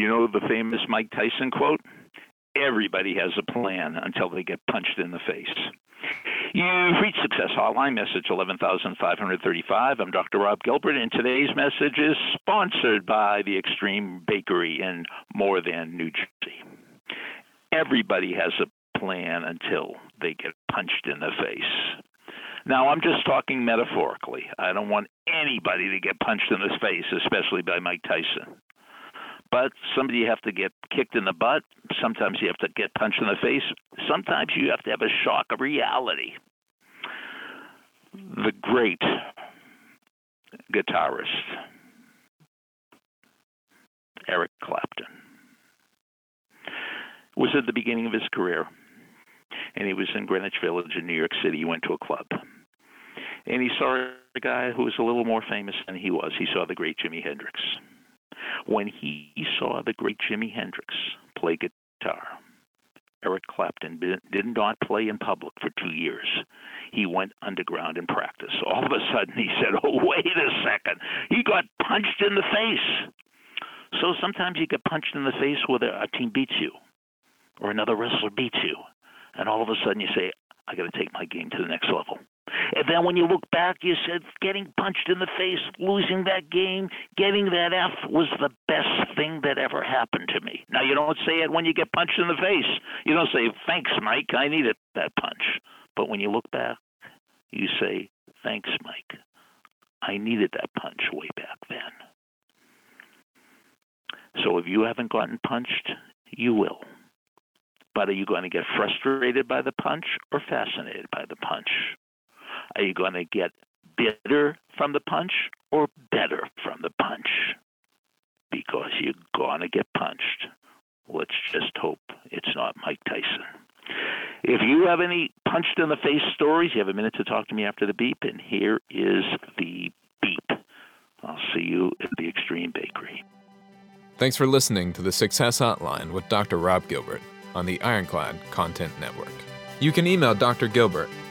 You know the famous Mike Tyson quote? Everybody has a plan until they get punched in the face. You've reached Success Hotline, message 11535. I'm Dr. Rob Gilbert, and today's message is sponsored by the Extreme Bakery in More Than, New Jersey. Everybody has a plan until they get punched in the face. Now, I'm just talking metaphorically. I don't want anybody to get punched in the face, especially by Mike Tyson. But somebody you have to get kicked in the butt. Sometimes you have to get punched in the face. Sometimes you have to have a shock of reality. The great guitarist, Eric Clapton, was at the beginning of his career. And he was in Greenwich Village in New York City. He went to a club. And he saw a guy who was a little more famous than he was. He saw the great Jimi Hendrix when he saw the great Jimi Hendrix play guitar. Eric Clapton did not play in public for two years. He went underground in practice. All of a sudden, he said, Oh, wait a second. He got punched in the face. So sometimes you get punched in the face where a team beats you or another wrestler beats you. And all of a sudden, you say, I got to take my game to the next level. And then when you look back, you said getting punched in the face, losing that game, getting that F was the best thing that ever happened to me. Now, you don't say it when you get punched in the face. You don't say, thanks, Mike, I needed that punch. But when you look back, you say, thanks, Mike, I needed that punch way back then. So if you haven't gotten punched, you will. But are you going to get frustrated by the punch or fascinated by the punch? Are you going to get bitter from the punch or better from the punch? Because you're going to get punched. Let's just hope it's not Mike Tyson. If you have any punched in the face stories, you have a minute to talk to me after the beep, and here is the beep. I'll see you at the Extreme Bakery. Thanks for listening to the Success Hotline with Dr. Rob Gilbert on the Ironclad Content Network. You can email Dr. Gilbert